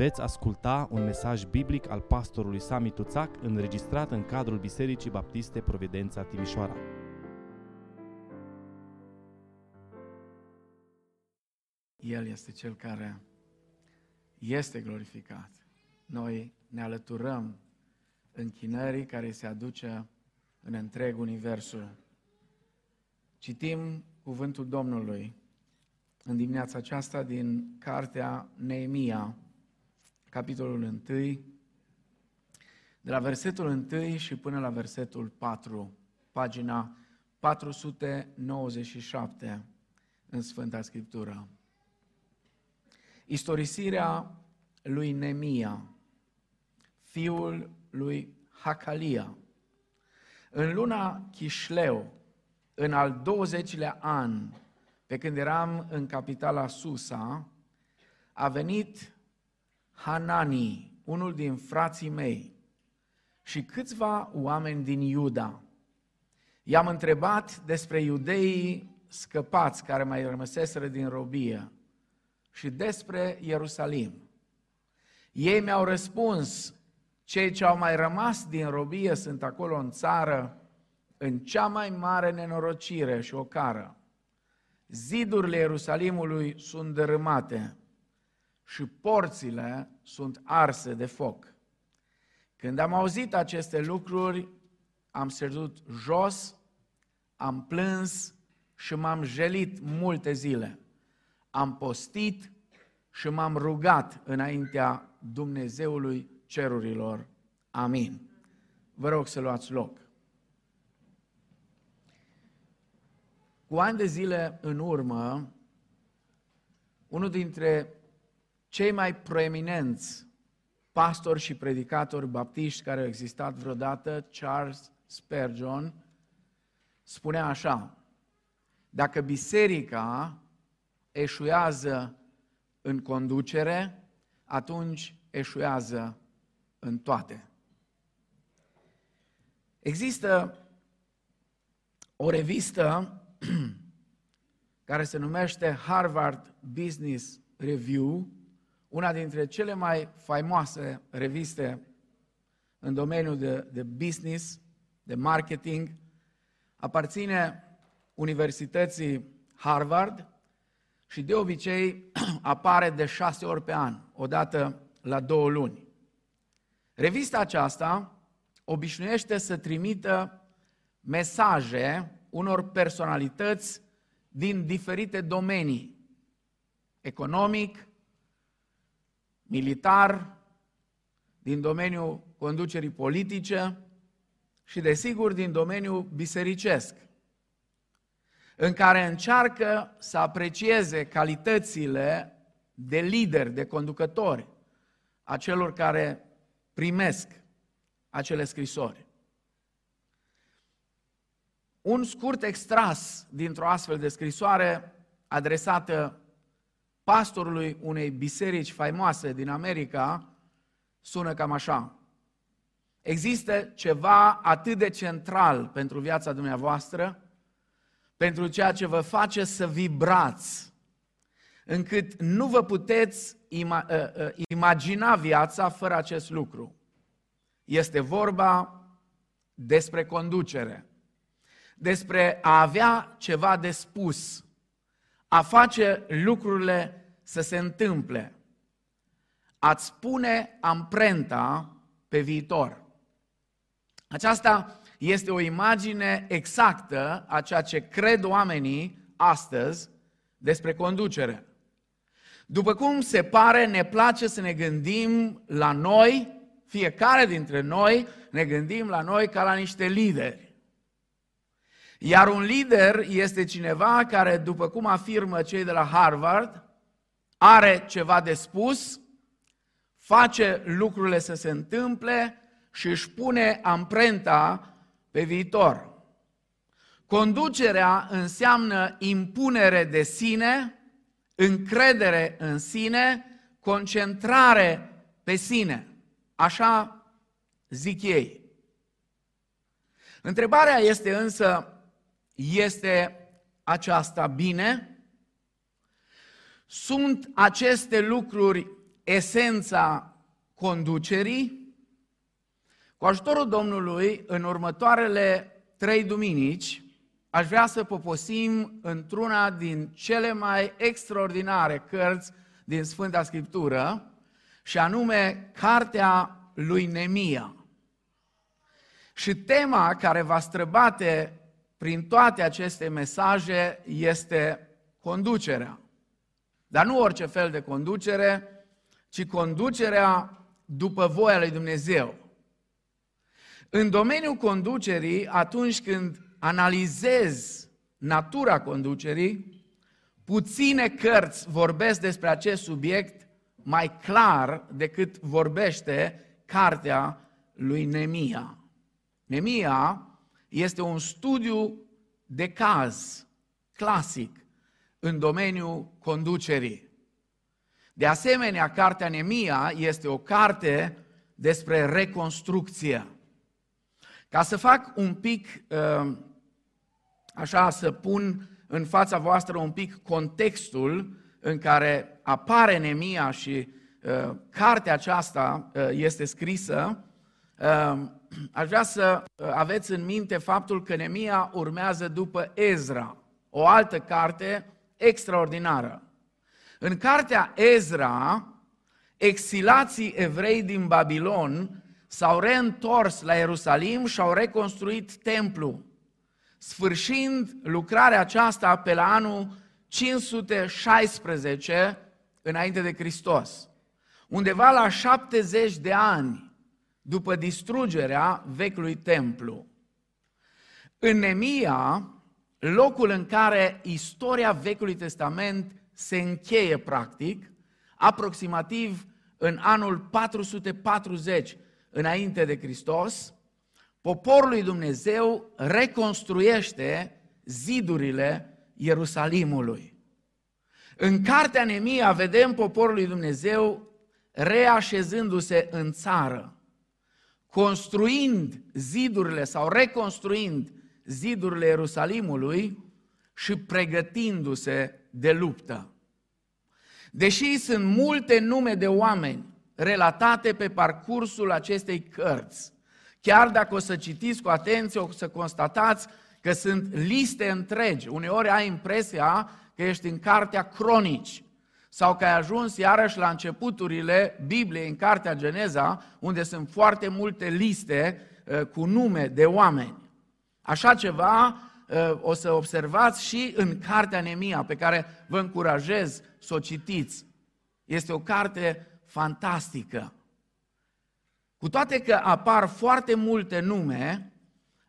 Veți asculta un mesaj biblic al pastorului Sami Tuțac înregistrat în cadrul Bisericii Baptiste Providența Timișoara. El este Cel care este glorificat. Noi ne alăturăm închinării care se aduce în întreg universul. Citim cuvântul Domnului în dimineața aceasta din cartea Neemia, capitolul 1, de la versetul 1 și până la versetul 4, pagina 497 în Sfânta Scriptură. Istorisirea lui Nemia, fiul lui Hacalia. În luna Chișleu, în al 20-lea an, pe când eram în capitala Susa, a venit Hanani, unul din frații mei, și câțiva oameni din Iuda. I-am întrebat despre iudeii scăpați care mai rămăseseră din robie și despre Ierusalim. Ei mi-au răspuns, cei ce au mai rămas din robie sunt acolo în țară, în cea mai mare nenorocire și ocară. Zidurile Ierusalimului sunt dărâmate și porțile sunt arse de foc. Când am auzit aceste lucruri, am sărit jos, am plâns și m-am jelit multe zile. Am postit și m-am rugat înaintea Dumnezeului cerurilor. Amin. Vă rog să luați loc. Cu ani de zile în urmă, unul dintre cei mai proeminenți pastori și predicatori baptiști care au existat vreodată, Charles Spurgeon, spunea așa, dacă biserica eșuează în conducere, atunci eșuează în toate. Există o revistă care se numește Harvard Business Review, una dintre cele mai faimoase reviste în domeniul de, de business, de marketing, aparține Universității Harvard și de obicei apare de șase ori pe an, odată la două luni. Revista aceasta obișnuiește să trimită mesaje unor personalități din diferite domenii, economic, militar, din domeniul conducerii politice și, desigur, din domeniul bisericesc, în care încearcă să aprecieze calitățile de lideri, de conducători, a celor care primesc acele scrisori. Un scurt extras dintr-o astfel de scrisoare adresată pastorului unei biserici faimoase din America sună cam așa. Există ceva atât de central pentru viața dumneavoastră, pentru ceea ce vă face să vibrați, încât nu vă puteți ima- uh, uh, imagina viața fără acest lucru. Este vorba despre conducere despre a avea ceva de spus, a face lucrurile să se întâmple, a-ți pune amprenta pe viitor. Aceasta este o imagine exactă a ceea ce cred oamenii astăzi despre conducere. După cum se pare, ne place să ne gândim la noi, fiecare dintre noi ne gândim la noi ca la niște lideri. Iar un lider este cineva care, după cum afirmă cei de la Harvard, are ceva de spus, face lucrurile să se întâmple și își pune amprenta pe viitor. Conducerea înseamnă impunere de sine, încredere în sine, concentrare pe sine. Așa zic ei. Întrebarea este însă, este aceasta bine? Sunt aceste lucruri esența conducerii. Cu ajutorul Domnului, în următoarele trei duminici, aș vrea să poposim într-una din cele mai extraordinare cărți din Sfânta Scriptură, și anume Cartea lui Nemia. Și tema care va străbate prin toate aceste mesaje este conducerea. Dar nu orice fel de conducere, ci conducerea după voia lui Dumnezeu. În domeniul conducerii, atunci când analizez natura conducerii, puține cărți vorbesc despre acest subiect mai clar decât vorbește cartea lui Nemia. Nemia este un studiu de caz clasic în domeniul conducerii. De asemenea, cartea Nemia este o carte despre reconstrucție. Ca să fac un pic, uh, așa, să pun în fața voastră un pic contextul în care apare Nemia și uh, cartea aceasta uh, este scrisă, aș vrea să aveți în minte faptul că Nemia urmează după Ezra, o altă carte extraordinară. În cartea Ezra, exilații evrei din Babilon s-au reîntors la Ierusalim și au reconstruit templu, sfârșind lucrarea aceasta pe la anul 516 înainte de Hristos. Undeva la 70 de ani după distrugerea vechiului templu. În Nemia, locul în care istoria Vechiului Testament se încheie practic, aproximativ în anul 440 înainte de Hristos, poporul lui Dumnezeu reconstruiește zidurile Ierusalimului. În cartea Nemia vedem poporul lui Dumnezeu reașezându-se în țară, construind zidurile sau reconstruind zidurile Ierusalimului și pregătindu-se de luptă. Deși sunt multe nume de oameni relatate pe parcursul acestei cărți, chiar dacă o să citiți cu atenție, o să constatați că sunt liste întregi. Uneori ai impresia că ești în cartea cronici sau că ai ajuns iarăși la începuturile Bibliei, în cartea Geneza, unde sunt foarte multe liste uh, cu nume de oameni. Așa ceva uh, o să observați și în cartea Nemia, pe care vă încurajez să o citiți. Este o carte fantastică. Cu toate că apar foarte multe nume,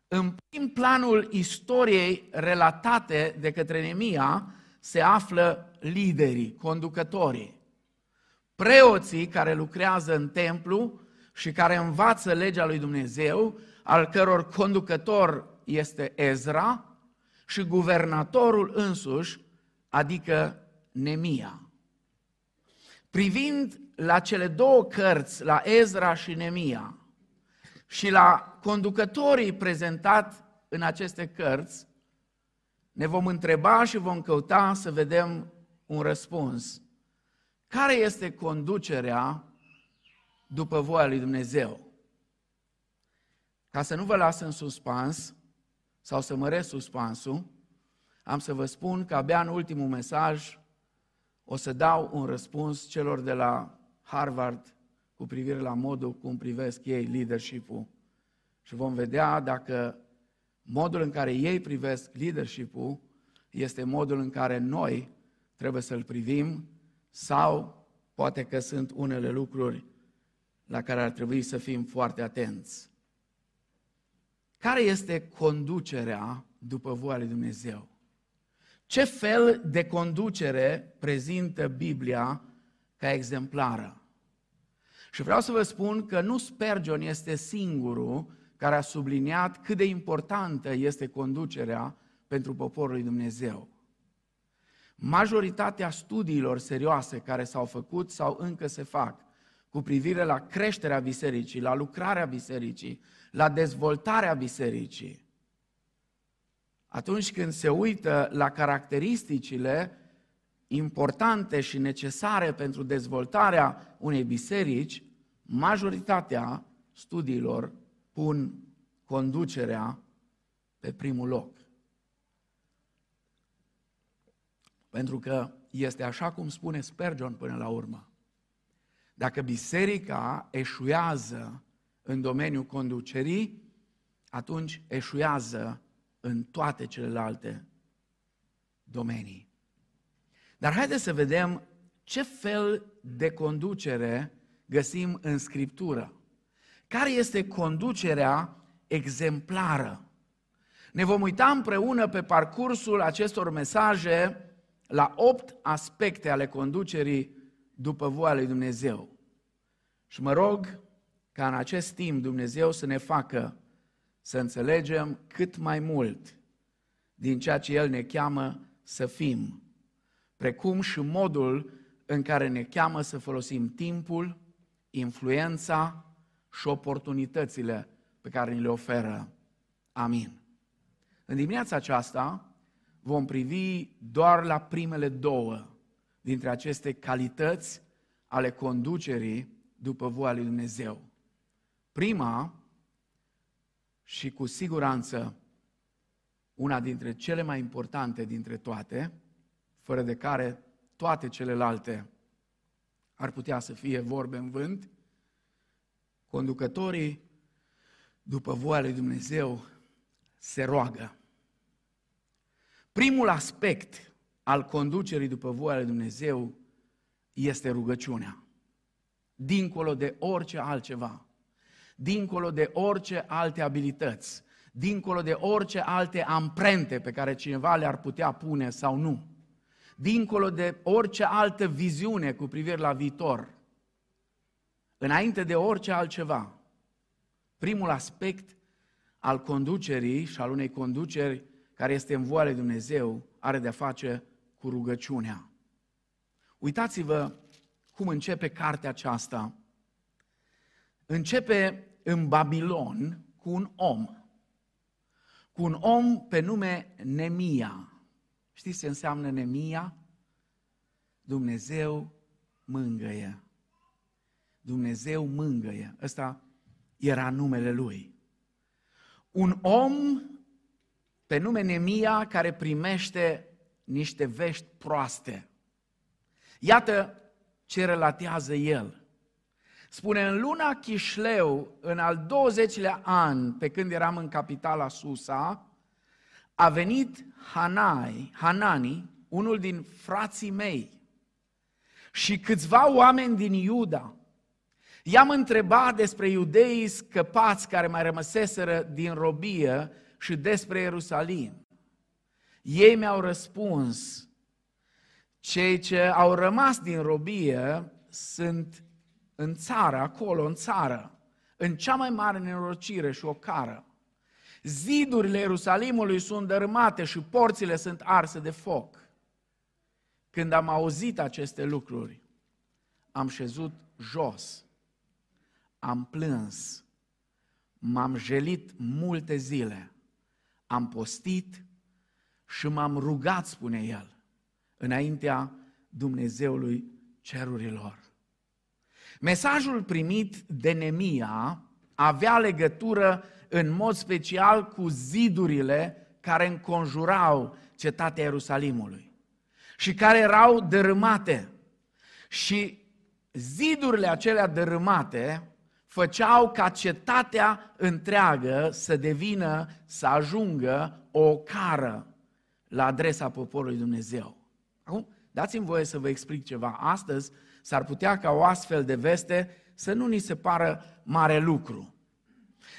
în prim planul istoriei relatate de către Nemia se află liderii, conducătorii, preoții care lucrează în templu și care învață legea lui Dumnezeu, al căror conducător este Ezra și guvernatorul însuși, adică Nemia. Privind la cele două cărți, la Ezra și Nemia, și la conducătorii prezentat în aceste cărți, ne vom întreba și vom căuta să vedem un răspuns. Care este conducerea după voia lui Dumnezeu? Ca să nu vă las în suspans sau să măresc suspansul, am să vă spun că abia în ultimul mesaj o să dau un răspuns celor de la Harvard cu privire la modul cum privesc ei leadership-ul și vom vedea dacă modul în care ei privesc leadership-ul este modul în care noi trebuie să-l privim sau poate că sunt unele lucruri la care ar trebui să fim foarte atenți. Care este conducerea după voia lui Dumnezeu? Ce fel de conducere prezintă Biblia ca exemplară? Și vreau să vă spun că nu Spurgeon este singurul care a subliniat cât de importantă este conducerea pentru poporul lui Dumnezeu. Majoritatea studiilor serioase care s-au făcut sau încă se fac cu privire la creșterea bisericii, la lucrarea bisericii, la dezvoltarea bisericii, atunci când se uită la caracteristicile importante și necesare pentru dezvoltarea unei biserici, majoritatea studiilor pun conducerea pe primul loc. Pentru că este așa cum spune Spurgeon până la urmă. Dacă biserica eșuează în domeniul conducerii, atunci eșuează în toate celelalte domenii. Dar haideți să vedem ce fel de conducere găsim în Scriptură. Care este conducerea exemplară? Ne vom uita împreună pe parcursul acestor mesaje la opt aspecte ale conducerii după voia lui Dumnezeu. Și mă rog ca în acest timp Dumnezeu să ne facă să înțelegem cât mai mult din ceea ce El ne cheamă să fim, precum și modul în care ne cheamă să folosim timpul, influența și oportunitățile pe care ni le oferă. Amin. În dimineața aceasta vom privi doar la primele două dintre aceste calități ale conducerii după voia lui Dumnezeu. Prima, și cu siguranță una dintre cele mai importante dintre toate, fără de care toate celelalte ar putea să fie vorbe în vânt, conducătorii, după voia lui Dumnezeu, se roagă. Primul aspect al conducerii după voia lui Dumnezeu este rugăciunea. Dincolo de orice altceva, dincolo de orice alte abilități, dincolo de orice alte amprente pe care cineva le-ar putea pune sau nu, dincolo de orice altă viziune cu privire la viitor, înainte de orice altceva, primul aspect al conducerii și al unei conduceri care este în voia lui Dumnezeu are de-a face cu rugăciunea. Uitați-vă cum începe cartea aceasta. Începe în Babilon cu un om. Cu un om pe nume Nemia. Știți ce înseamnă Nemia? Dumnezeu mângăie. Dumnezeu mângăie. Ăsta era numele lui. Un om pe nume Nemia care primește niște vești proaste. Iată ce relatează el. Spune, în luna Chișleu, în al 20-lea an, pe când eram în capitala Susa, a venit Hanai, Hanani, unul din frații mei, și câțiva oameni din Iuda. I-am întrebat despre iudeii scăpați care mai rămăseseră din robie și despre Ierusalim. Ei mi-au răspuns, cei ce au rămas din robie sunt în țară, acolo, în țară, în cea mai mare nenorocire și ocară. Zidurile Ierusalimului sunt dărâmate și porțile sunt arse de foc. Când am auzit aceste lucruri, am șezut jos, am plâns, m-am jelit multe zile am postit și m-am rugat, spune el, înaintea Dumnezeului cerurilor. Mesajul primit de Nemia avea legătură în mod special cu zidurile care înconjurau cetatea Ierusalimului și care erau dărâmate. Și zidurile acelea dărâmate făceau ca cetatea întreagă să devină, să ajungă o cară la adresa poporului Dumnezeu. Acum, dați-mi voie să vă explic ceva. Astăzi s-ar putea ca o astfel de veste să nu ni se pară mare lucru.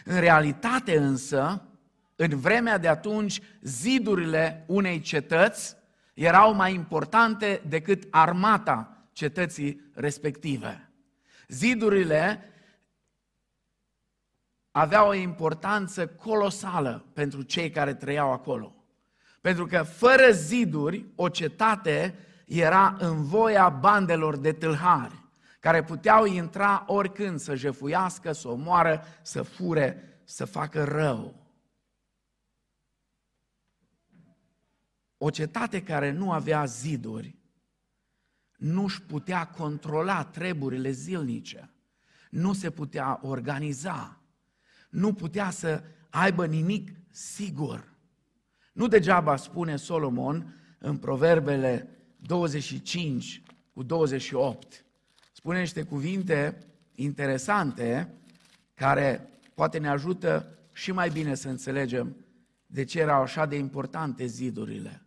În realitate însă, în vremea de atunci, zidurile unei cetăți erau mai importante decât armata cetății respective. Zidurile avea o importanță colosală pentru cei care trăiau acolo. Pentru că fără ziduri, o cetate era în voia bandelor de tâlhari, care puteau intra oricând să jefuiască, să omoară, să fure, să facă rău. O cetate care nu avea ziduri nu-și putea controla treburile zilnice, nu se putea organiza, nu putea să aibă nimic sigur. Nu degeaba spune Solomon în Proverbele 25 cu 28, spune niște cuvinte interesante care poate ne ajută și mai bine să înțelegem de ce erau așa de importante zidurile.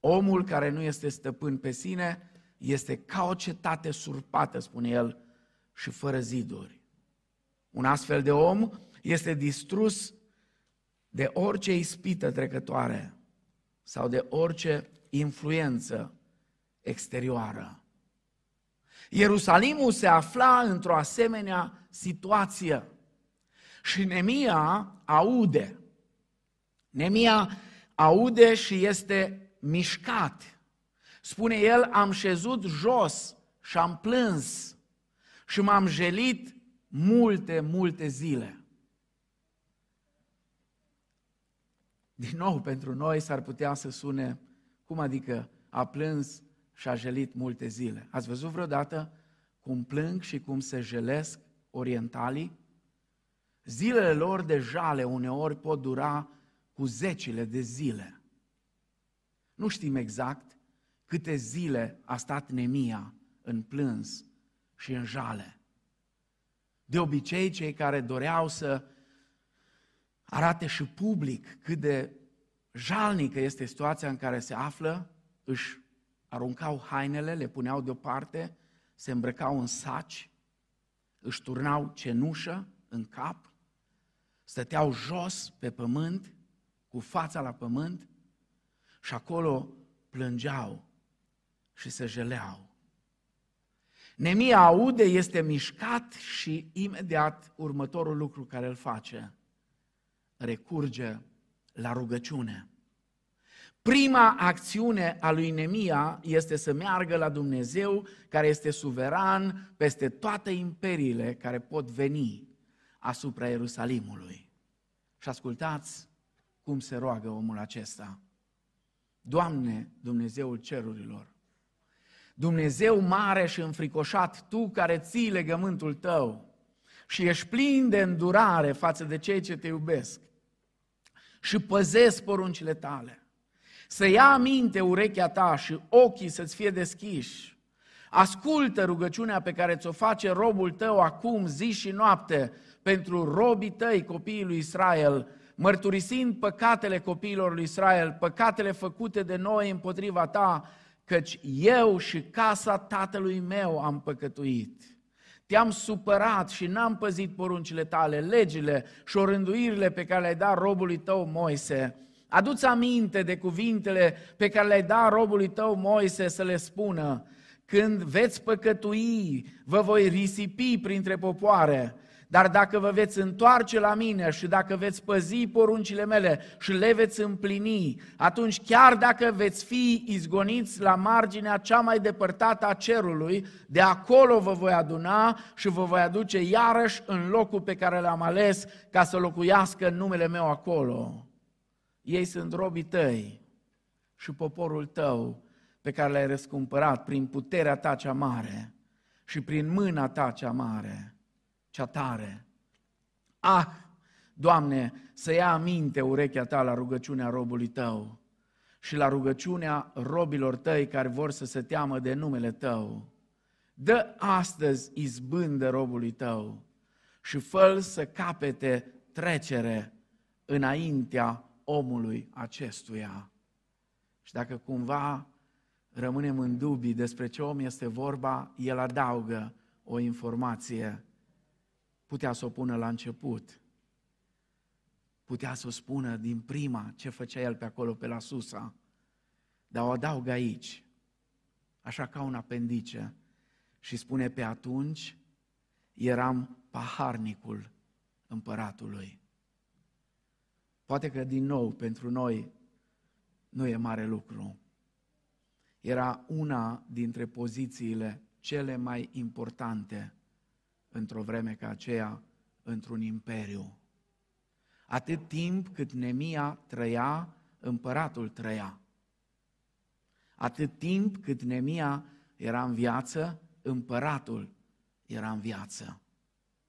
Omul care nu este stăpân pe sine este ca o cetate surpată, spune el, și fără ziduri. Un astfel de om este distrus de orice ispită trecătoare sau de orice influență exterioară. Ierusalimul se afla într-o asemenea situație și Nemia aude. Nemia aude și este mișcat. Spune el, am șezut jos și am plâns și m-am jelit multe, multe zile. Din nou, pentru noi s-ar putea să sune, cum adică a plâns și a jelit multe zile. Ați văzut vreodată cum plâng și cum se jelesc orientalii? Zilele lor de jale uneori pot dura cu zecile de zile. Nu știm exact câte zile a stat Nemia în plâns și în jale. De obicei, cei care doreau să arate și public cât de jalnică este situația în care se află, își aruncau hainele, le puneau deoparte, se îmbrăcau în saci, își turnau cenușă în cap, stăteau jos pe pământ, cu fața la pământ și acolo plângeau și se jeleau. Nemia aude, este mișcat și imediat următorul lucru care îl face, recurge la rugăciune. Prima acțiune a lui Nemia este să meargă la Dumnezeu care este suveran peste toate imperiile care pot veni asupra Ierusalimului. Și ascultați cum se roagă omul acesta. Doamne, Dumnezeul cerurilor, Dumnezeu mare și înfricoșat, Tu care ții legământul Tău și ești plin de îndurare față de cei ce Te iubesc și păzesc poruncile Tale, să ia aminte urechea ta și ochii să-ți fie deschiși. Ascultă rugăciunea pe care ți-o face robul tău acum, zi și noapte, pentru robii tăi, copiii lui Israel, mărturisind păcatele copiilor lui Israel, păcatele făcute de noi împotriva ta, căci eu și casa tatălui meu am păcătuit. Te-am supărat și n-am păzit poruncile tale, legile și orânduirile pe care le-ai dat robului tău Moise. Aduți aminte de cuvintele pe care le-ai dat robului tău Moise să le spună. Când veți păcătui, vă voi risipi printre popoare dar dacă vă veți întoarce la mine și dacă veți păzi poruncile mele și le veți împlini, atunci chiar dacă veți fi izgoniți la marginea cea mai depărtată a cerului, de acolo vă voi aduna și vă voi aduce iarăși în locul pe care l-am ales ca să locuiască numele meu acolo. Ei sunt robii tăi și poporul tău pe care l-ai răscumpărat prin puterea ta cea mare și prin mâna ta cea mare cea tare. Ah, Doamne, să ia aminte urechea ta la rugăciunea robului tău și la rugăciunea robilor tăi care vor să se teamă de numele tău. Dă astăzi izbândă robului tău și fă să capete trecere înaintea omului acestuia. Și dacă cumva rămânem în dubii despre ce om este vorba, el adaugă o informație putea să o pună la început. Putea să o spună din prima ce făcea el pe acolo, pe la Susa. Dar o adaugă aici, așa ca un apendice. Și spune, pe atunci eram paharnicul împăratului. Poate că din nou pentru noi nu e mare lucru. Era una dintre pozițiile cele mai importante într-o vreme ca aceea într-un imperiu. Atât timp cât Nemia trăia, împăratul trăia. Atât timp cât Nemia era în viață, împăratul era în viață.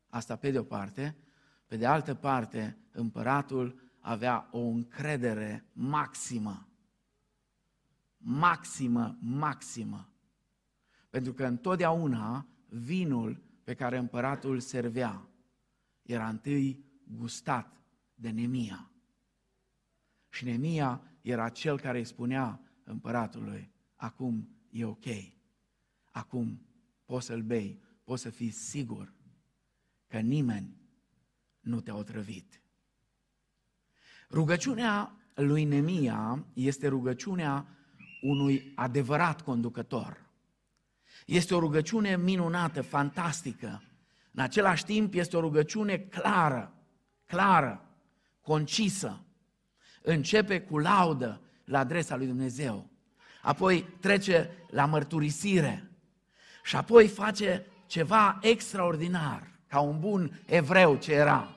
Asta pe de o parte. Pe de altă parte, împăratul avea o încredere maximă. Maximă, maximă. Pentru că întotdeauna vinul pe care împăratul servea era întâi gustat de Nemia. Și Nemia era cel care îi spunea împăratului, acum e ok, acum poți să-l bei, poți să fii sigur că nimeni nu te-a otrăvit. Rugăciunea lui Nemia este rugăciunea unui adevărat conducător. Este o rugăciune minunată, fantastică. În același timp este o rugăciune clară, clară, concisă. Începe cu laudă la adresa lui Dumnezeu. Apoi trece la mărturisire. Și apoi face ceva extraordinar, ca un bun evreu ce era.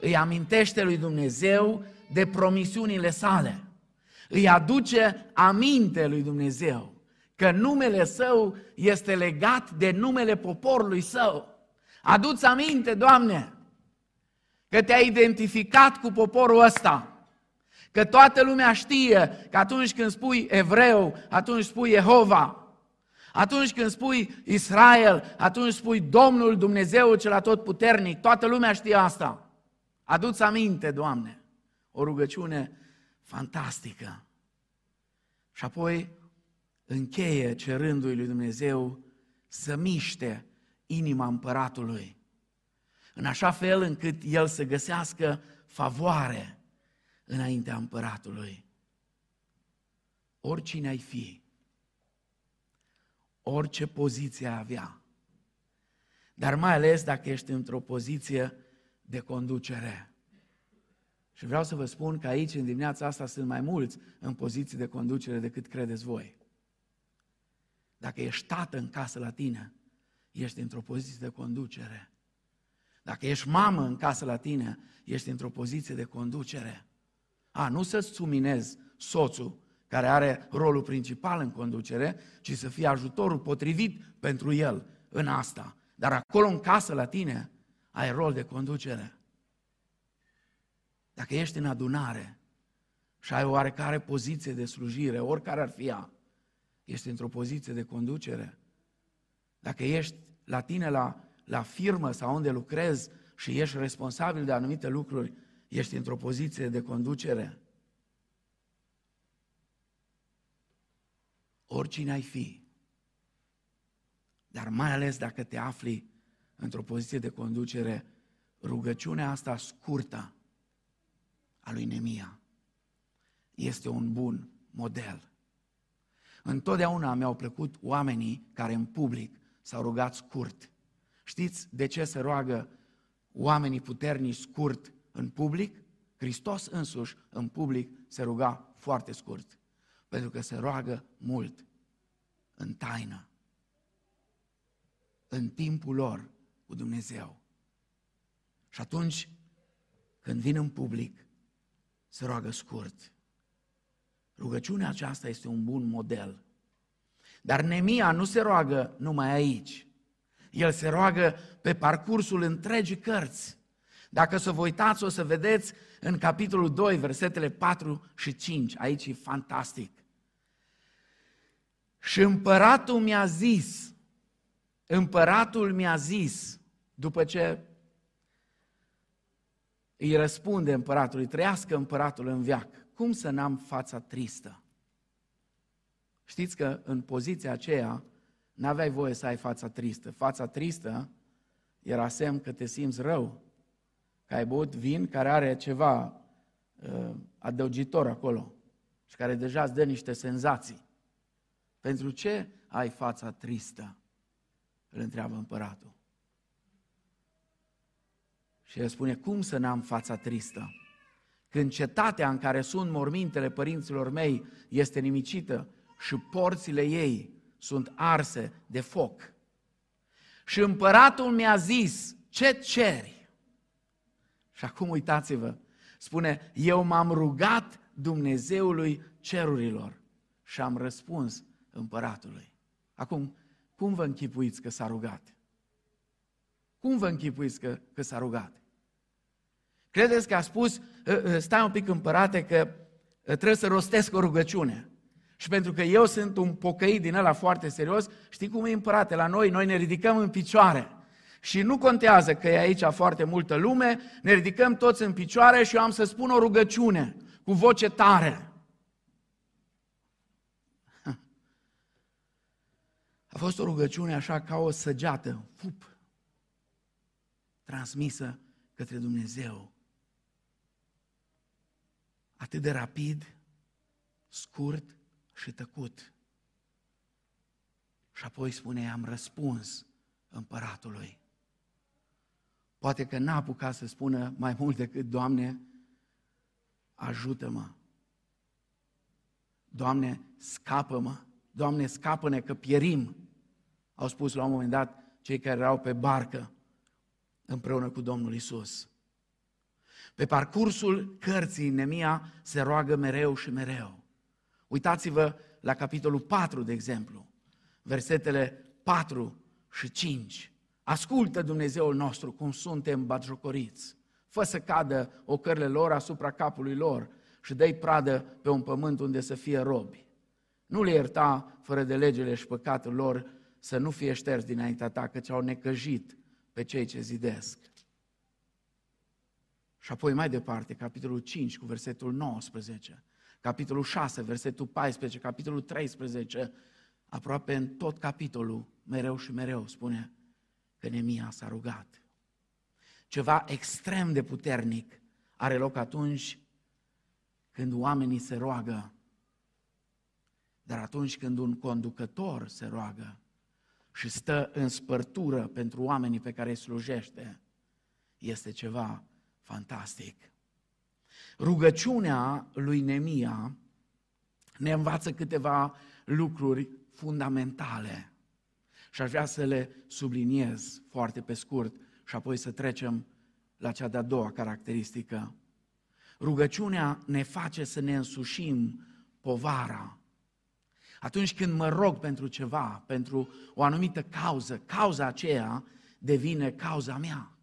Îi amintește lui Dumnezeu de promisiunile sale. Îi aduce aminte lui Dumnezeu că numele său este legat de numele poporului său. Aduți aminte, Doamne, că te-ai identificat cu poporul ăsta. Că toată lumea știe că atunci când spui evreu, atunci spui Jehova. Atunci când spui Israel, atunci spui Domnul Dumnezeu cel atotputernic. Toată lumea știe asta. Aduți aminte, Doamne. O rugăciune fantastică. Și apoi încheie cerându-i lui Dumnezeu să miște inima împăratului, în așa fel încât el să găsească favoare înaintea împăratului. Oricine ai fi, orice poziție ai avea, dar mai ales dacă ești într-o poziție de conducere. Și vreau să vă spun că aici, în dimineața asta, sunt mai mulți în poziții de conducere decât credeți voi. Dacă ești tată în casă la tine, ești într-o poziție de conducere. Dacă ești mamă în casă la tine, ești într-o poziție de conducere. A, nu să-ți suminezi soțul, care are rolul principal în conducere, ci să fie ajutorul potrivit pentru el în asta. Dar acolo în casă la tine, ai rol de conducere. Dacă ești în adunare și ai o oarecare poziție de slujire, oricare ar fi ea, ești într-o poziție de conducere. Dacă ești la tine la, la firmă sau unde lucrezi și ești responsabil de anumite lucruri, ești într-o poziție de conducere. Oricine ai fi, dar mai ales dacă te afli într-o poziție de conducere, rugăciunea asta scurtă a lui Nemia este un bun model. Întotdeauna mi-au plăcut oamenii care în public s-au rugat scurt. Știți de ce se roagă oamenii puternici scurt în public? Hristos însuși în public se ruga foarte scurt. Pentru că se roagă mult, în taină, în timpul lor cu Dumnezeu. Și atunci, când vin în public, se roagă scurt. Rugăciunea aceasta este un bun model. Dar Nemia nu se roagă numai aici. El se roagă pe parcursul întregii cărți. Dacă să vă uitați, o să vedeți în capitolul 2, versetele 4 și 5. Aici e fantastic. Și împăratul mi-a zis, împăratul mi-a zis, după ce îi răspunde împăratului, trăiască împăratul în viac, cum să n-am fața tristă? Știți că în poziția aceea n-aveai voie să ai fața tristă. Fața tristă era semn că te simți rău, că ai băut vin care are ceva uh, adăugitor acolo și care deja îți dă niște senzații. Pentru ce ai fața tristă? Îl întreabă împăratul. Și el spune, cum să n-am fața tristă? Când cetatea în care sunt mormintele părinților mei este nimicită și porțile ei sunt arse de foc. Și împăratul mi-a zis, ce ceri? Și acum uitați-vă, spune, eu m-am rugat Dumnezeului cerurilor și am răspuns împăratului. Acum, cum vă închipuiți că s-a rugat? Cum vă închipuiți că, că s-a rugat? Credeți că a spus, ă, ă, stai un pic împărate că ă, trebuie să rostesc o rugăciune. Și pentru că eu sunt un pocăit din ăla foarte serios, știi cum e împărate la noi? Noi ne ridicăm în picioare. Și nu contează că e aici foarte multă lume, ne ridicăm toți în picioare și eu am să spun o rugăciune cu voce tare. A fost o rugăciune așa ca o săgeată, fup, transmisă către Dumnezeu. Atât de rapid, scurt și tăcut. Și apoi spune, am răspuns împăratului. Poate că n-a apucat să spună mai mult decât, Doamne, ajută-mă. Doamne, scapă-mă. Doamne, scapă-ne că pierim. Au spus la un moment dat cei care erau pe barcă împreună cu Domnul Isus. Pe parcursul cărții Nemia se roagă mereu și mereu. Uitați-vă la capitolul 4, de exemplu, versetele 4 și 5. Ascultă Dumnezeul nostru cum suntem batjocoriți. Fă să cadă ocările lor asupra capului lor și dă pradă pe un pământ unde să fie robi. Nu le ierta fără de legele și păcatul lor să nu fie șters dinaintea ta, căci au necăjit pe cei ce zidesc. Și apoi mai departe, capitolul 5 cu versetul 19, capitolul 6, versetul 14, capitolul 13, aproape în tot capitolul, mereu și mereu, spune că Nemia s-a rugat. Ceva extrem de puternic are loc atunci când oamenii se roagă, dar atunci când un conducător se roagă și stă în spărtură pentru oamenii pe care îi slujește, este ceva fantastic. Rugăciunea lui Nemia ne învață câteva lucruri fundamentale și aș vrea să le subliniez foarte pe scurt și apoi să trecem la cea de-a doua caracteristică. Rugăciunea ne face să ne însușim povara. Atunci când mă rog pentru ceva, pentru o anumită cauză, cauza aceea devine cauza mea.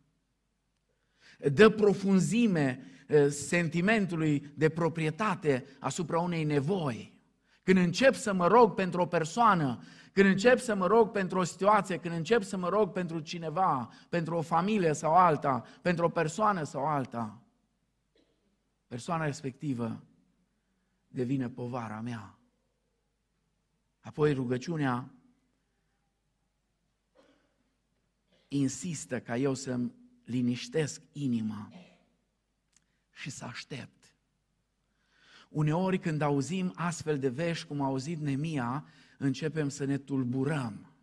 Dă profunzime sentimentului de proprietate asupra unei nevoi. Când încep să mă rog pentru o persoană, când încep să mă rog pentru o situație, când încep să mă rog pentru cineva, pentru o familie sau alta, pentru o persoană sau alta, persoana respectivă devine povara mea. Apoi rugăciunea insistă ca eu să-mi liniștesc inima și să aștept. Uneori când auzim astfel de vești, cum a auzit Nemia, începem să ne tulburăm.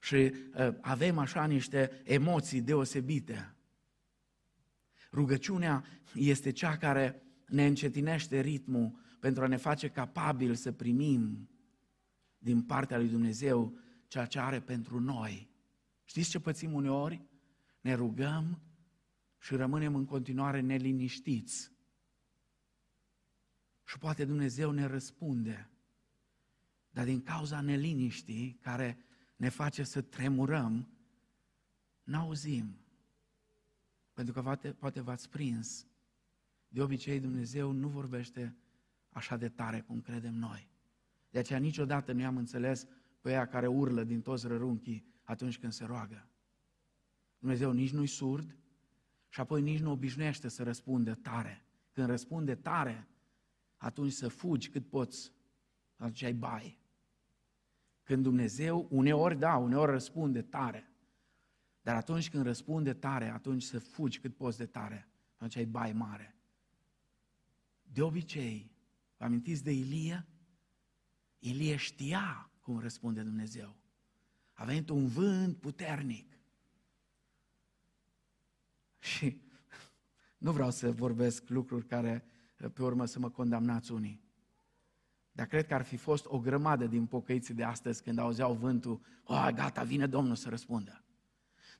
Și uh, avem așa niște emoții deosebite. Rugăciunea este cea care ne încetinește ritmul pentru a ne face capabil să primim din partea lui Dumnezeu ceea ce are pentru noi. Știți ce pățim uneori? Ne rugăm și rămânem în continuare neliniștiți. Și poate Dumnezeu ne răspunde. Dar din cauza neliniștii care ne face să tremurăm, n-auzim. Pentru că poate, poate v-ați prins. De obicei Dumnezeu nu vorbește așa de tare cum credem noi. De aceea niciodată nu am înțeles pe ea care urlă din toți rărunchii atunci când se roagă. Dumnezeu nici nu-i surd și apoi nici nu obișnuiește să răspundă tare. Când răspunde tare, atunci să fugi cât poți, atunci ai bai. Când Dumnezeu, uneori da, uneori răspunde tare, dar atunci când răspunde tare, atunci să fugi cât poți de tare, atunci ai bai mare. De obicei, vă amintiți de Ilie? Ilie știa cum răspunde Dumnezeu. A venit un vânt puternic. Și nu vreau să vorbesc lucruri care pe urmă să mă condamnați unii. Dar cred că ar fi fost o grămadă din pocăiții de astăzi când auzeau vântul, oh, gata, vine Domnul să răspundă.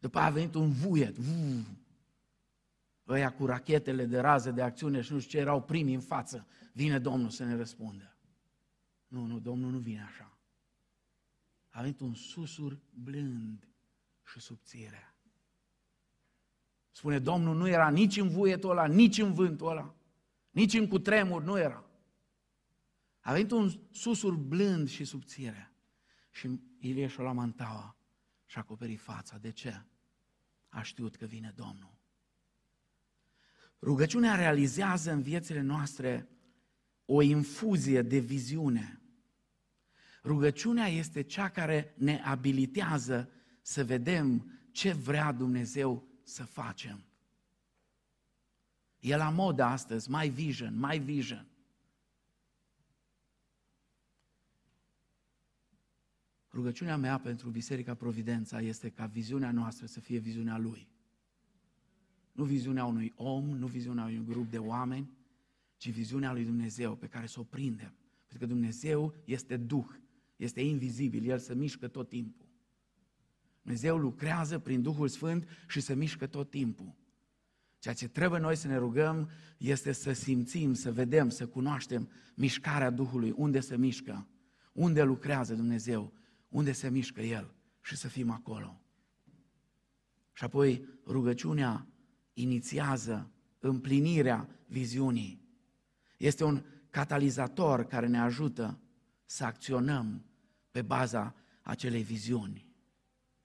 După aia a venit un vuiet, vuu, ăia cu rachetele de rază de acțiune și nu știu ce erau primii în față, vine Domnul să ne răspundă. Nu, nu, Domnul nu vine așa. a venit un susur blând și subțire. Spune Domnul, nu era nici în vuietul ăla, nici în vântul ăla, nici în cutremur, nu era. A venit un susur blând și subțire. Și Ilie și-o la mantaua și a acoperit fața. De ce? A știut că vine Domnul. Rugăciunea realizează în viețile noastre o infuzie de viziune. Rugăciunea este cea care ne abilitează să vedem ce vrea Dumnezeu să facem. E la modă astăzi, mai vision, mai vision. Rugăciunea mea pentru Biserica Providența este ca viziunea noastră să fie viziunea Lui. Nu viziunea unui om, nu viziunea unui grup de oameni, ci viziunea lui Dumnezeu pe care să o prindem. Pentru că Dumnezeu este Duh, este invizibil, El se mișcă tot timpul. Dumnezeu lucrează prin Duhul Sfânt și se mișcă tot timpul. Ceea ce trebuie noi să ne rugăm este să simțim, să vedem, să cunoaștem mișcarea Duhului, unde se mișcă, unde lucrează Dumnezeu, unde se mișcă El și să fim acolo. Și apoi rugăciunea inițiază împlinirea viziunii. Este un catalizator care ne ajută să acționăm pe baza acelei viziuni.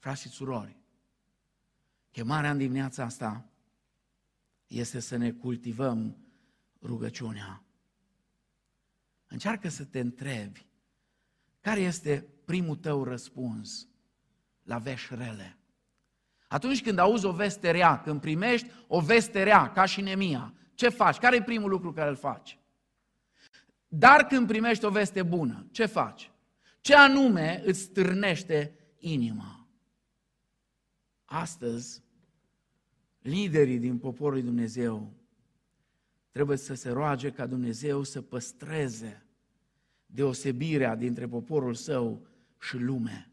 Frați și surori, chemarea în dimineața asta este să ne cultivăm rugăciunea. Încearcă să te întrebi care este primul tău răspuns la vești rele. Atunci când auzi o veste rea, când primești o veste rea, ca și Nemia, ce faci? Care e primul lucru care îl faci? Dar când primești o veste bună, ce faci? Ce anume îți stârnește inima? Astăzi, liderii din poporul lui Dumnezeu trebuie să se roage ca Dumnezeu să păstreze deosebirea dintre poporul său și lume.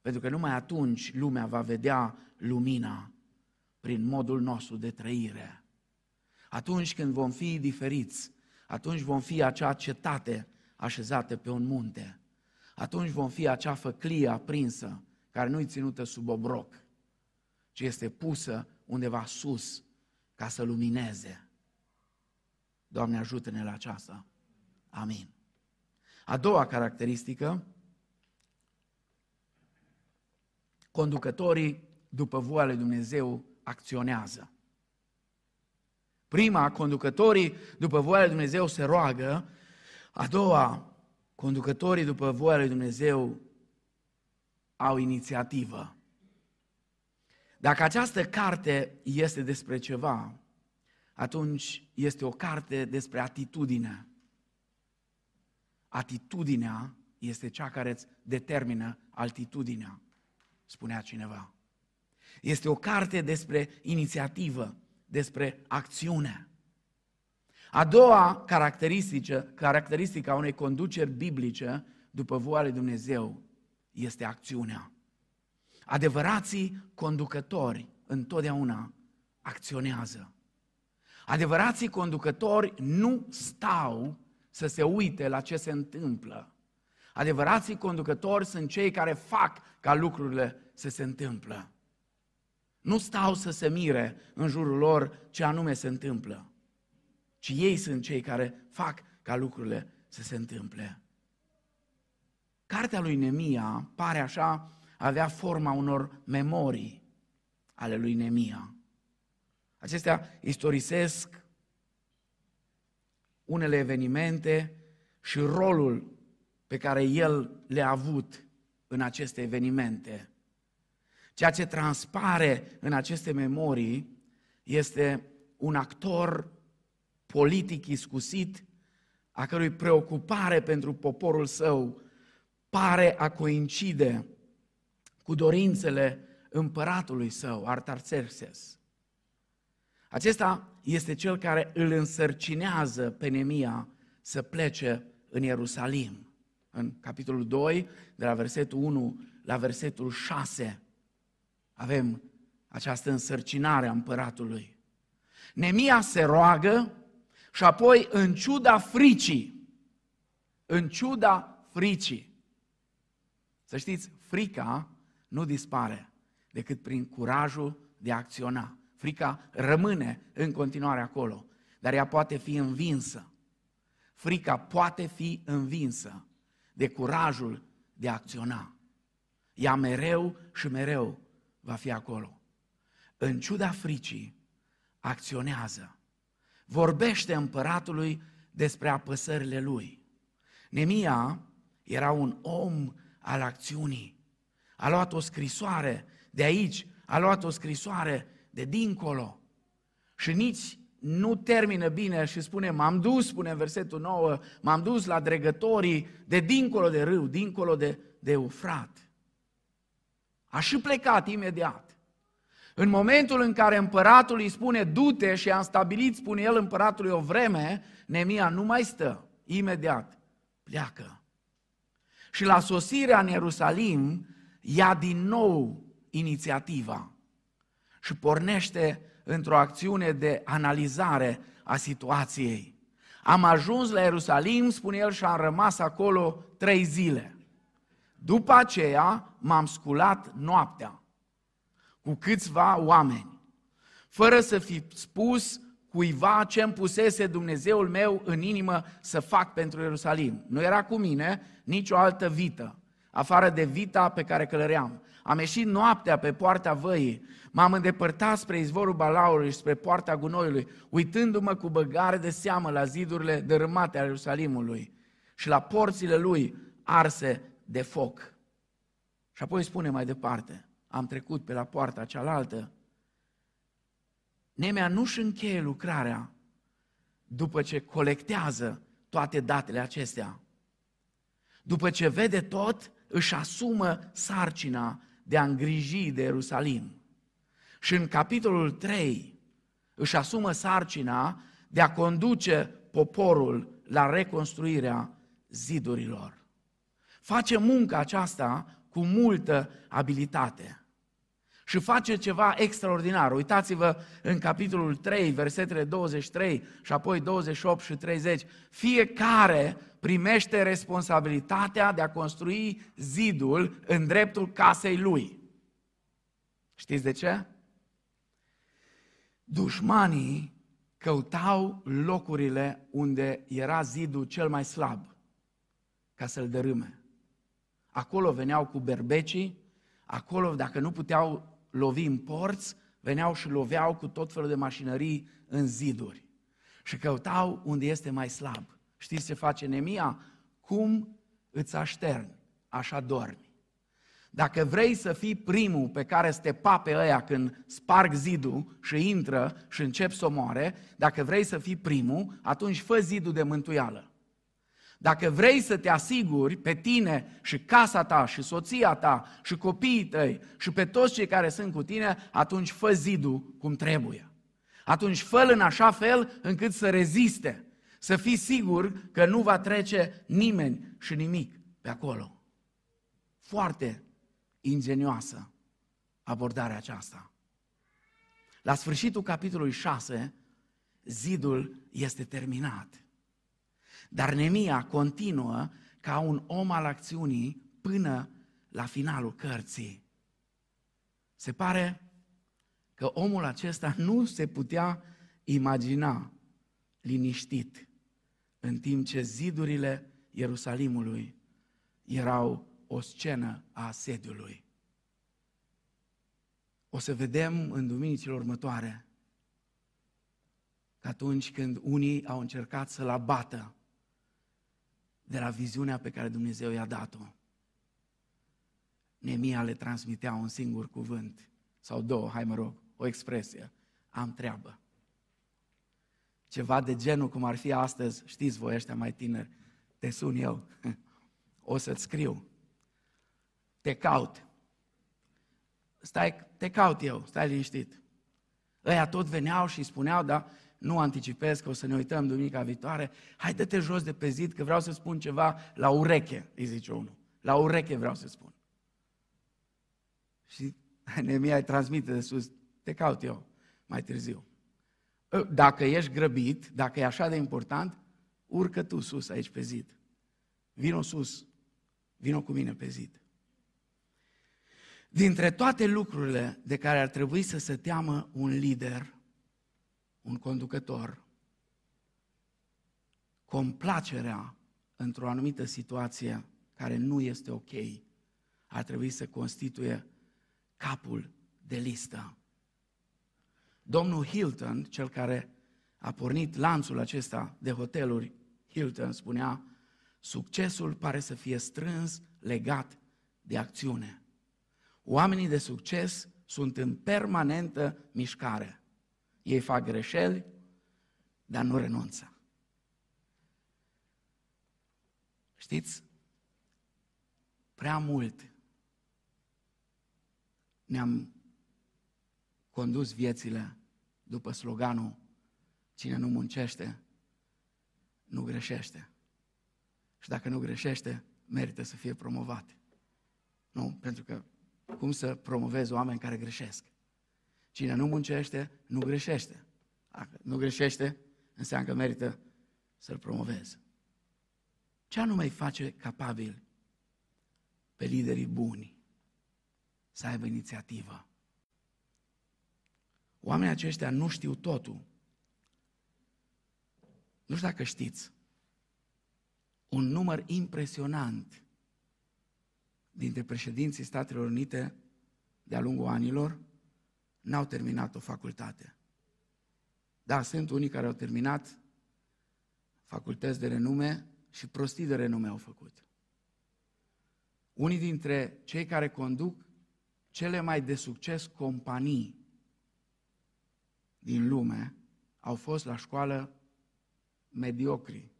Pentru că numai atunci lumea va vedea lumina prin modul nostru de trăire. Atunci când vom fi diferiți, atunci vom fi acea cetate așezată pe un munte. Atunci vom fi acea făclie aprinsă, care nu-i ținută sub obroc, ci este pusă undeva sus ca să lumineze. Doamne, ajută-ne la aceasta. Amin. A doua caracteristică, conducătorii după voia lui Dumnezeu acționează. Prima, conducătorii după voia lui Dumnezeu se roagă. A doua, conducătorii după voia lui Dumnezeu au inițiativă. Dacă această carte este despre ceva, atunci este o carte despre atitudine. Atitudinea este cea care îți determină altitudinea, spunea cineva. Este o carte despre inițiativă, despre acțiune. A doua caracteristică, caracteristică a unei conduceri biblice după voia lui Dumnezeu este acțiunea. Adevărații conducători întotdeauna acționează. Adevărații conducători nu stau să se uite la ce se întâmplă. Adevărații conducători sunt cei care fac ca lucrurile să se întâmplă. Nu stau să se mire în jurul lor ce anume se întâmplă, ci ei sunt cei care fac ca lucrurile să se întâmple. Cartea lui Nemia pare așa avea forma unor memorii ale lui Nemia. Acestea istorisesc unele evenimente și rolul pe care el le-a avut în aceste evenimente. Ceea ce transpare în aceste memorii este un actor politic iscusit, a cărui preocupare pentru poporul său pare a coincide cu dorințele împăratului său, Artaxerxes. Acesta este cel care îl însărcinează pe Nemia să plece în Ierusalim. În capitolul 2, de la versetul 1 la versetul 6, avem această însărcinare a împăratului. Nemia se roagă și apoi, în ciuda fricii, în ciuda fricii, Să știți, frica nu dispare decât prin curajul de a acționa. Frica rămâne în continuare acolo, dar ea poate fi învinsă. Frica poate fi învinsă de curajul de a acționa. Ea mereu și mereu va fi acolo. În ciuda fricii, acționează. Vorbește împăratului despre apăsările lui. Nemia era un om al acțiunii. A luat o scrisoare de aici, a luat o scrisoare de dincolo. Și nici nu termină bine și spune, m-am dus, spune versetul 9, m-am dus la dregătorii de dincolo de râu, dincolo de, de Eufrat. A și plecat imediat. În momentul în care împăratul îi spune, du-te și am stabilit, spune el împăratului o vreme, Nemia nu mai stă, imediat pleacă. Și la sosirea în Ierusalim, ia din nou inițiativa și pornește într-o acțiune de analizare a situației. Am ajuns la Ierusalim, spune el, și am rămas acolo trei zile. După aceea m-am sculat noaptea cu câțiva oameni, fără să fi spus cuiva ce îmi pusese Dumnezeul meu în inimă să fac pentru Ierusalim. Nu era cu mine nicio altă vită, afară de vita pe care călăream. Am ieșit noaptea pe poarta văii, m-am îndepărtat spre izvorul Balaului și spre poarta gunoiului, uitându-mă cu băgare de seamă la zidurile dărâmate ale Ierusalimului și la porțile lui arse de foc. Și apoi spune mai departe, am trecut pe la poarta cealaltă Nemea nu-și încheie lucrarea după ce colectează toate datele acestea. După ce vede tot, își asumă sarcina de a îngriji de Ierusalim. Și în capitolul 3 își asumă sarcina de a conduce poporul la reconstruirea zidurilor. Face munca aceasta cu multă abilitate și face ceva extraordinar. Uitați-vă în capitolul 3, versetele 23 și apoi 28 și 30. Fiecare primește responsabilitatea de a construi zidul în dreptul casei lui. Știți de ce? Dușmanii căutau locurile unde era zidul cel mai slab ca să-l dărâme. Acolo veneau cu berbecii, acolo dacă nu puteau lovi în porți, veneau și loveau cu tot felul de mașinării în ziduri. Și căutau unde este mai slab. Știți ce face Nemia? Cum îți aștern, așa dormi. Dacă vrei să fii primul pe care să te pape ăia când sparg zidul și intră și încep să omoare, dacă vrei să fii primul, atunci fă zidul de mântuială. Dacă vrei să te asiguri pe tine și casa ta și soția ta și copiii tăi și pe toți cei care sunt cu tine, atunci fă zidul cum trebuie. Atunci fă în așa fel încât să reziste, să fii sigur că nu va trece nimeni și nimic pe acolo. Foarte ingenioasă abordarea aceasta. La sfârșitul capitolului 6, zidul este terminat. Dar Nemia continuă ca un om al acțiunii până la finalul cărții. Se pare că omul acesta nu se putea imagina liniștit în timp ce zidurile Ierusalimului erau o scenă a asediului. O să vedem în duminicile următoare că atunci când unii au încercat să-l abată, de la viziunea pe care Dumnezeu i-a dat-o. Nemia le transmitea un singur cuvânt, sau două, hai mă rog, o expresie. Am treabă. Ceva de genul cum ar fi astăzi, știți voi ăștia mai tineri, te sun eu, o să-ți scriu, te caut. Stai, te caut eu, stai liniștit. Ăia tot veneau și spuneau, da, nu anticipez că o să ne uităm duminica viitoare, hai dă-te jos de pe zid că vreau să spun ceva la ureche, îi zice unul. La ureche vreau să spun. Și Nemia îi transmite de sus, te caut eu mai târziu. Ă, dacă ești grăbit, dacă e așa de important, urcă tu sus aici pe zid. Vino sus, vino cu mine pe zid. Dintre toate lucrurile de care ar trebui să se teamă un lider, un conducător, complacerea într-o anumită situație care nu este ok, ar trebui să constituie capul de listă. Domnul Hilton, cel care a pornit lanțul acesta de hoteluri, Hilton spunea, succesul pare să fie strâns legat de acțiune. Oamenii de succes sunt în permanentă mișcare. Ei fac greșeli, dar nu renunță. Știți, prea mult ne-am condus viețile după sloganul Cine nu muncește, nu greșește. Și dacă nu greșește, merită să fie promovat. Nu? Pentru că cum să promovezi oameni care greșesc? Cine nu muncește, nu greșește. Dacă nu greșește, înseamnă că merită să-l promovezi. Ce anume îi face capabil pe liderii buni să aibă inițiativă? Oamenii aceștia nu știu totul. Nu știu dacă știți. Un număr impresionant dintre președinții Statelor Unite de-a lungul anilor n-au terminat o facultate. Da, sunt unii care au terminat facultăți de renume și prostii de renume au făcut. Unii dintre cei care conduc cele mai de succes companii din lume au fost la școală mediocri.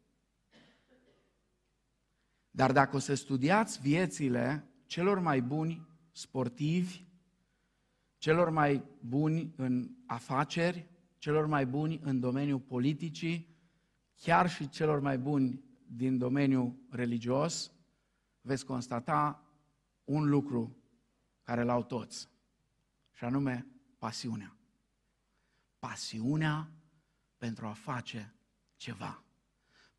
Dar dacă o să studiați viețile celor mai buni sportivi, celor mai buni în afaceri, celor mai buni în domeniul politicii, chiar și celor mai buni din domeniul religios, veți constata un lucru care l-au toți, și anume pasiunea. Pasiunea pentru a face ceva.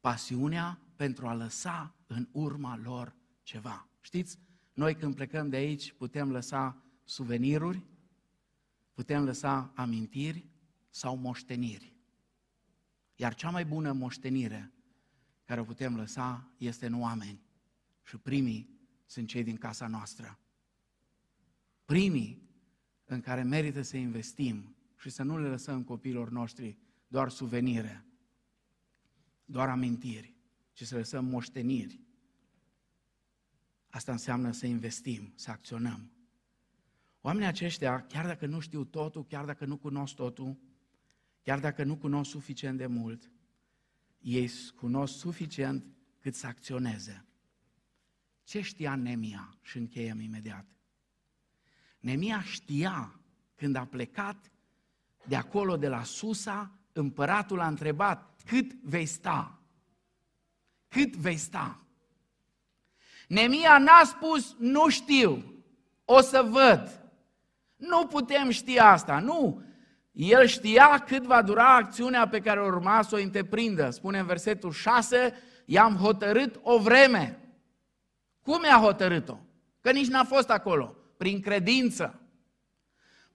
Pasiunea pentru a lăsa în urma lor ceva. Știți, noi când plecăm de aici putem lăsa suveniruri, putem lăsa amintiri sau moșteniri. Iar cea mai bună moștenire care o putem lăsa este în oameni. Și primii sunt cei din casa noastră. Primii în care merită să investim și să nu le lăsăm copiilor noștri doar suvenire, doar amintiri, ci să lăsăm moșteniri. Asta înseamnă să investim, să acționăm. Oamenii aceștia, chiar dacă nu știu totul, chiar dacă nu cunosc totul, chiar dacă nu cunosc suficient de mult, ei cunosc suficient cât să acționeze. Ce știa Nemia? Și încheiem imediat. Nemia știa când a plecat de acolo, de la Susa, împăratul a întrebat, cât vei sta? Cât vei sta? Nemia n-a spus, nu știu, o să văd. Nu putem ști asta, nu. El știa cât va dura acțiunea pe care urma să o întreprindă. Spune în versetul 6, i-am hotărât o vreme. Cum i-a hotărât-o? Că nici n-a fost acolo. Prin credință.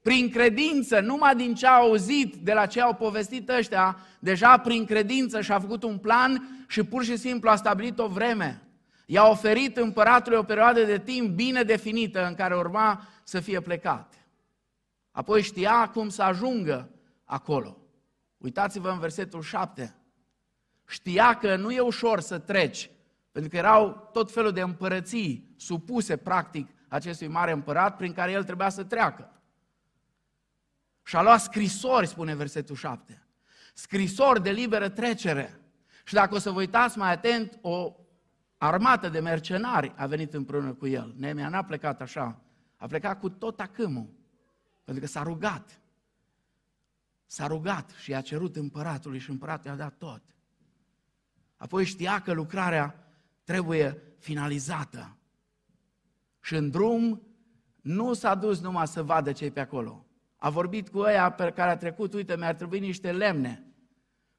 Prin credință, numai din ce a auzit, de la ce au povestit ăștia, deja prin credință și-a făcut un plan și pur și simplu a stabilit o vreme. I-a oferit împăratului o perioadă de timp bine definită în care urma să fie plecat. Apoi știa cum să ajungă acolo. Uitați-vă în versetul 7. Știa că nu e ușor să treci, pentru că erau tot felul de împărății supuse, practic, acestui mare împărat prin care el trebuia să treacă. Și a luat scrisori, spune versetul 7. Scrisori de liberă trecere. Și dacă o să vă uitați mai atent, o armată de mercenari a venit împreună cu el. Nemea n-a plecat așa, a plecat cu tot acâmul. Pentru că s-a rugat. S-a rugat și i-a cerut împăratului și împăratul i-a dat tot. Apoi știa că lucrarea trebuie finalizată. Și în drum nu s-a dus numai să vadă ce pe acolo. A vorbit cu ăia pe care a trecut, uite, mi-ar trebui niște lemne.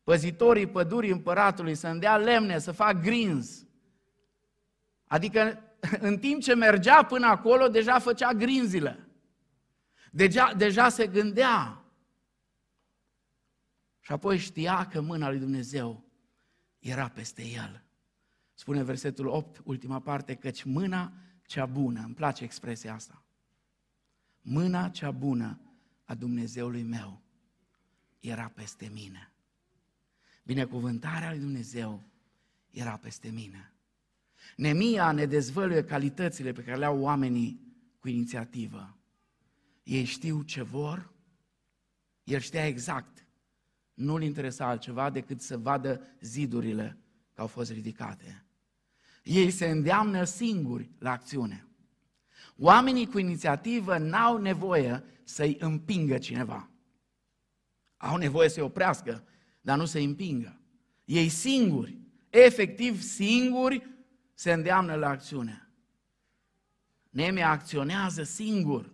Păzitorii pădurii împăratului să-mi dea lemne, să fac grins. Adică în timp ce mergea până acolo, deja făcea grinzile. Deja, deja se gândea. Și apoi știa că mâna lui Dumnezeu era peste el. Spune versetul 8, ultima parte, căci mâna cea bună, îmi place expresia asta, mâna cea bună a Dumnezeului meu era peste mine. Binecuvântarea lui Dumnezeu era peste mine. Nemia ne dezvăluie calitățile pe care le au oamenii cu inițiativă. Ei știu ce vor, el știa exact. Nu-l interesa altceva decât să vadă zidurile că au fost ridicate. Ei se îndeamnă singuri la acțiune. Oamenii cu inițiativă n-au nevoie să-i împingă cineva. Au nevoie să-i oprească, dar nu să-i împingă. Ei singuri, efectiv singuri, se îndeamnă la acțiune. Nemia acționează singur,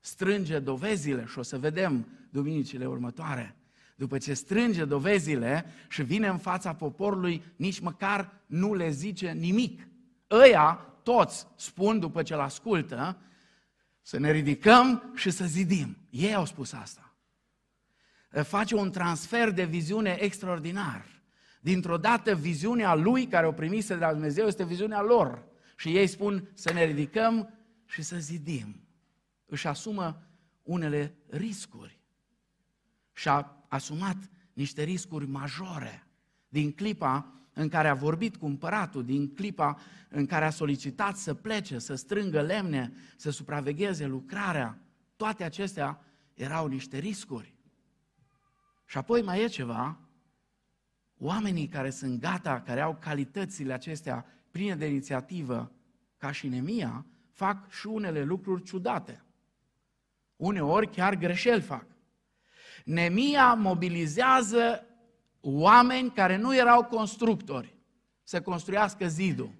strânge dovezile și o să vedem duminicile următoare. După ce strânge dovezile și vine în fața poporului, nici măcar nu le zice nimic. Ăia, toți, spun după ce-l ascultă, să ne ridicăm și să zidim. Ei au spus asta. Face un transfer de viziune extraordinar. Dintr-o dată, viziunea lui, care o primise de la Dumnezeu, este viziunea lor. Și ei spun să ne ridicăm și să zidim. Își asumă unele riscuri. Și a asumat niște riscuri majore din clipa în care a vorbit cu împăratul, din clipa în care a solicitat să plece, să strângă lemne, să supravegheze lucrarea. Toate acestea erau niște riscuri. Și apoi mai e ceva, oamenii care sunt gata, care au calitățile acestea pline de inițiativă, ca și Nemia, fac și unele lucruri ciudate. Uneori chiar greșeli fac. Nemia mobilizează oameni care nu erau constructori să construiască zidul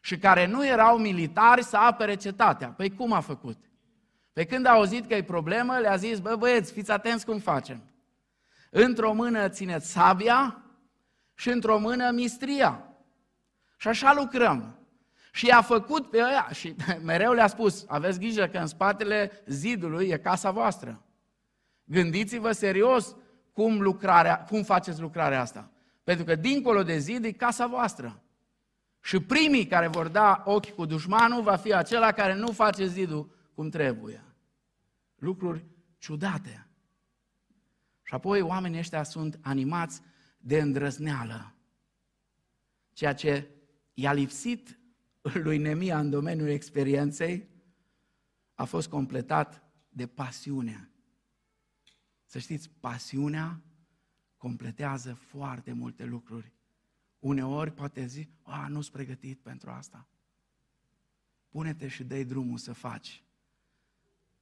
și care nu erau militari să apere cetatea. Păi cum a făcut? Pe când a auzit că e problemă, le-a zis, bă băieți, fiți atenți cum facem. Într-o mână țineți sabia și într-o mână mistria. Și așa lucrăm. Și i-a făcut pe ăia și mereu le-a spus, aveți grijă că în spatele zidului e casa voastră. Gândiți-vă serios cum, lucrarea, cum faceți lucrarea asta. Pentru că dincolo de zid e casa voastră. Și primii care vor da ochi cu dușmanul va fi acela care nu face zidul cum trebuie. Lucruri ciudate. Și apoi oamenii ăștia sunt animați de îndrăzneală. Ceea ce i-a lipsit lui Nemia în domeniul experienței a fost completat de pasiune. Să știți, pasiunea completează foarte multe lucruri. Uneori poate zi, a, nu sunt pregătit pentru asta. Pune-te și dă drumul să faci.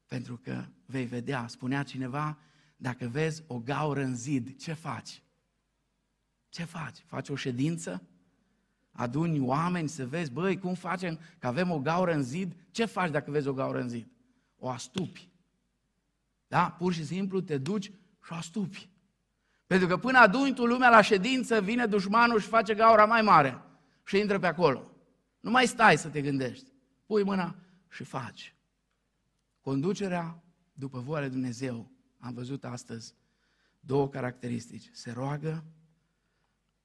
Pentru că vei vedea, spunea cineva, dacă vezi o gaură în zid, ce faci? Ce faci? Faci o ședință? Aduni oameni să vezi, băi, cum facem că avem o gaură în zid? Ce faci dacă vezi o gaură în zid? O astupi. Da? Pur și simplu te duci și o astupi. Pentru că până aduni tu lumea la ședință, vine dușmanul și face gaura mai mare și intră pe acolo. Nu mai stai să te gândești. Pui mâna și faci. Conducerea după voia Dumnezeu, am văzut astăzi două caracteristici. Se roagă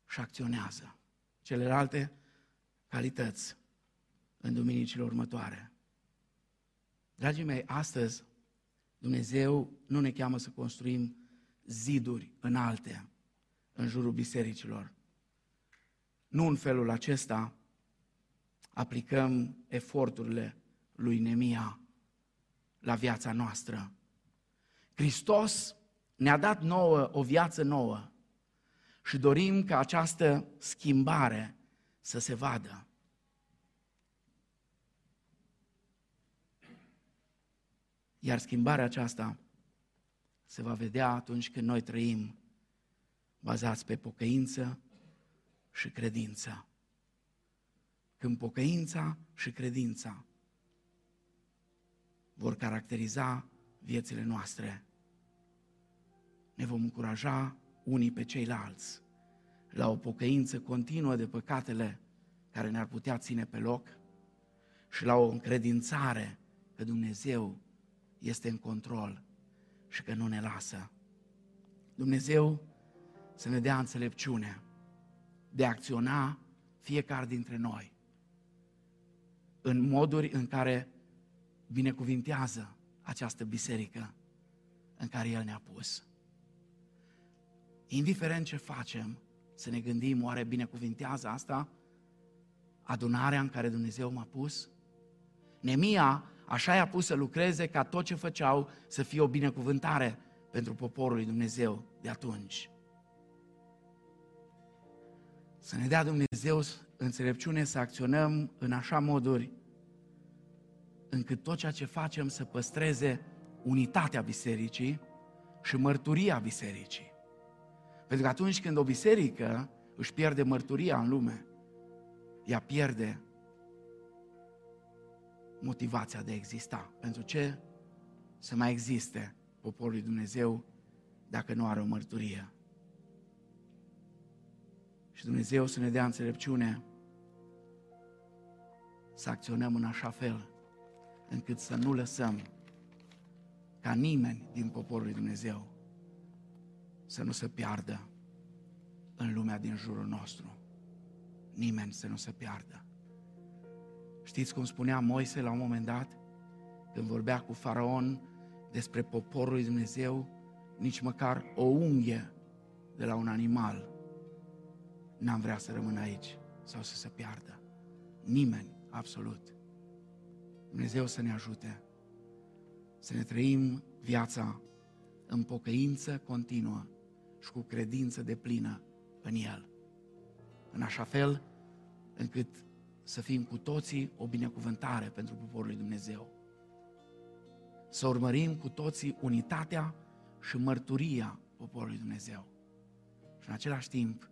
și acționează. Celelalte calități în duminicile următoare. Dragii mei, astăzi Dumnezeu nu ne cheamă să construim ziduri înalte în jurul bisericilor. Nu în felul acesta aplicăm eforturile lui Nemia la viața noastră. Hristos ne-a dat nouă o viață nouă și dorim ca această schimbare să se vadă. Iar schimbarea aceasta se va vedea atunci când noi trăim bazați pe pocăință și credință. Când pocăința și credința vor caracteriza viețile noastre, ne vom încuraja unii pe ceilalți la o pocăință continuă de păcatele care ne-ar putea ține pe loc și la o încredințare că Dumnezeu este în control și că nu ne lasă. Dumnezeu să ne dea înțelepciune de a acționa fiecare dintre noi în moduri în care binecuvintează această biserică în care El ne-a pus. Indiferent ce facem, să ne gândim, oare binecuvintează asta adunarea în care Dumnezeu m-a pus? Nemia așa i-a pus să lucreze ca tot ce făceau să fie o binecuvântare pentru poporul lui Dumnezeu de atunci. Să ne dea Dumnezeu înțelepciune să acționăm în așa moduri încât tot ceea ce facem să păstreze unitatea bisericii și mărturia bisericii. Pentru că atunci când o biserică își pierde mărturia în lume, ea pierde motivația de a exista. Pentru ce să mai existe poporul lui Dumnezeu dacă nu are o mărturie? Și Dumnezeu să ne dea înțelepciune să acționăm în așa fel încât să nu lăsăm ca nimeni din poporul lui Dumnezeu să nu se piardă în lumea din jurul nostru. Nimeni să nu se piardă. Știți cum spunea Moise la un moment dat? Când vorbea cu faraon despre poporul lui Dumnezeu, nici măcar o unghie de la un animal n-am vrea să rămână aici sau să se piardă. Nimeni, absolut. Dumnezeu să ne ajute să ne trăim viața în pocăință continuă și cu credință de plină în El. În așa fel încât să fim cu toții o binecuvântare pentru poporul lui Dumnezeu. Să urmărim cu toții unitatea și mărturia poporului Dumnezeu. Și în același timp,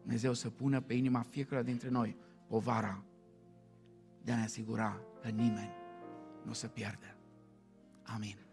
Dumnezeu să pună pe inima fiecare dintre noi povara de a ne asigura că nimeni nu se pierde. Amin.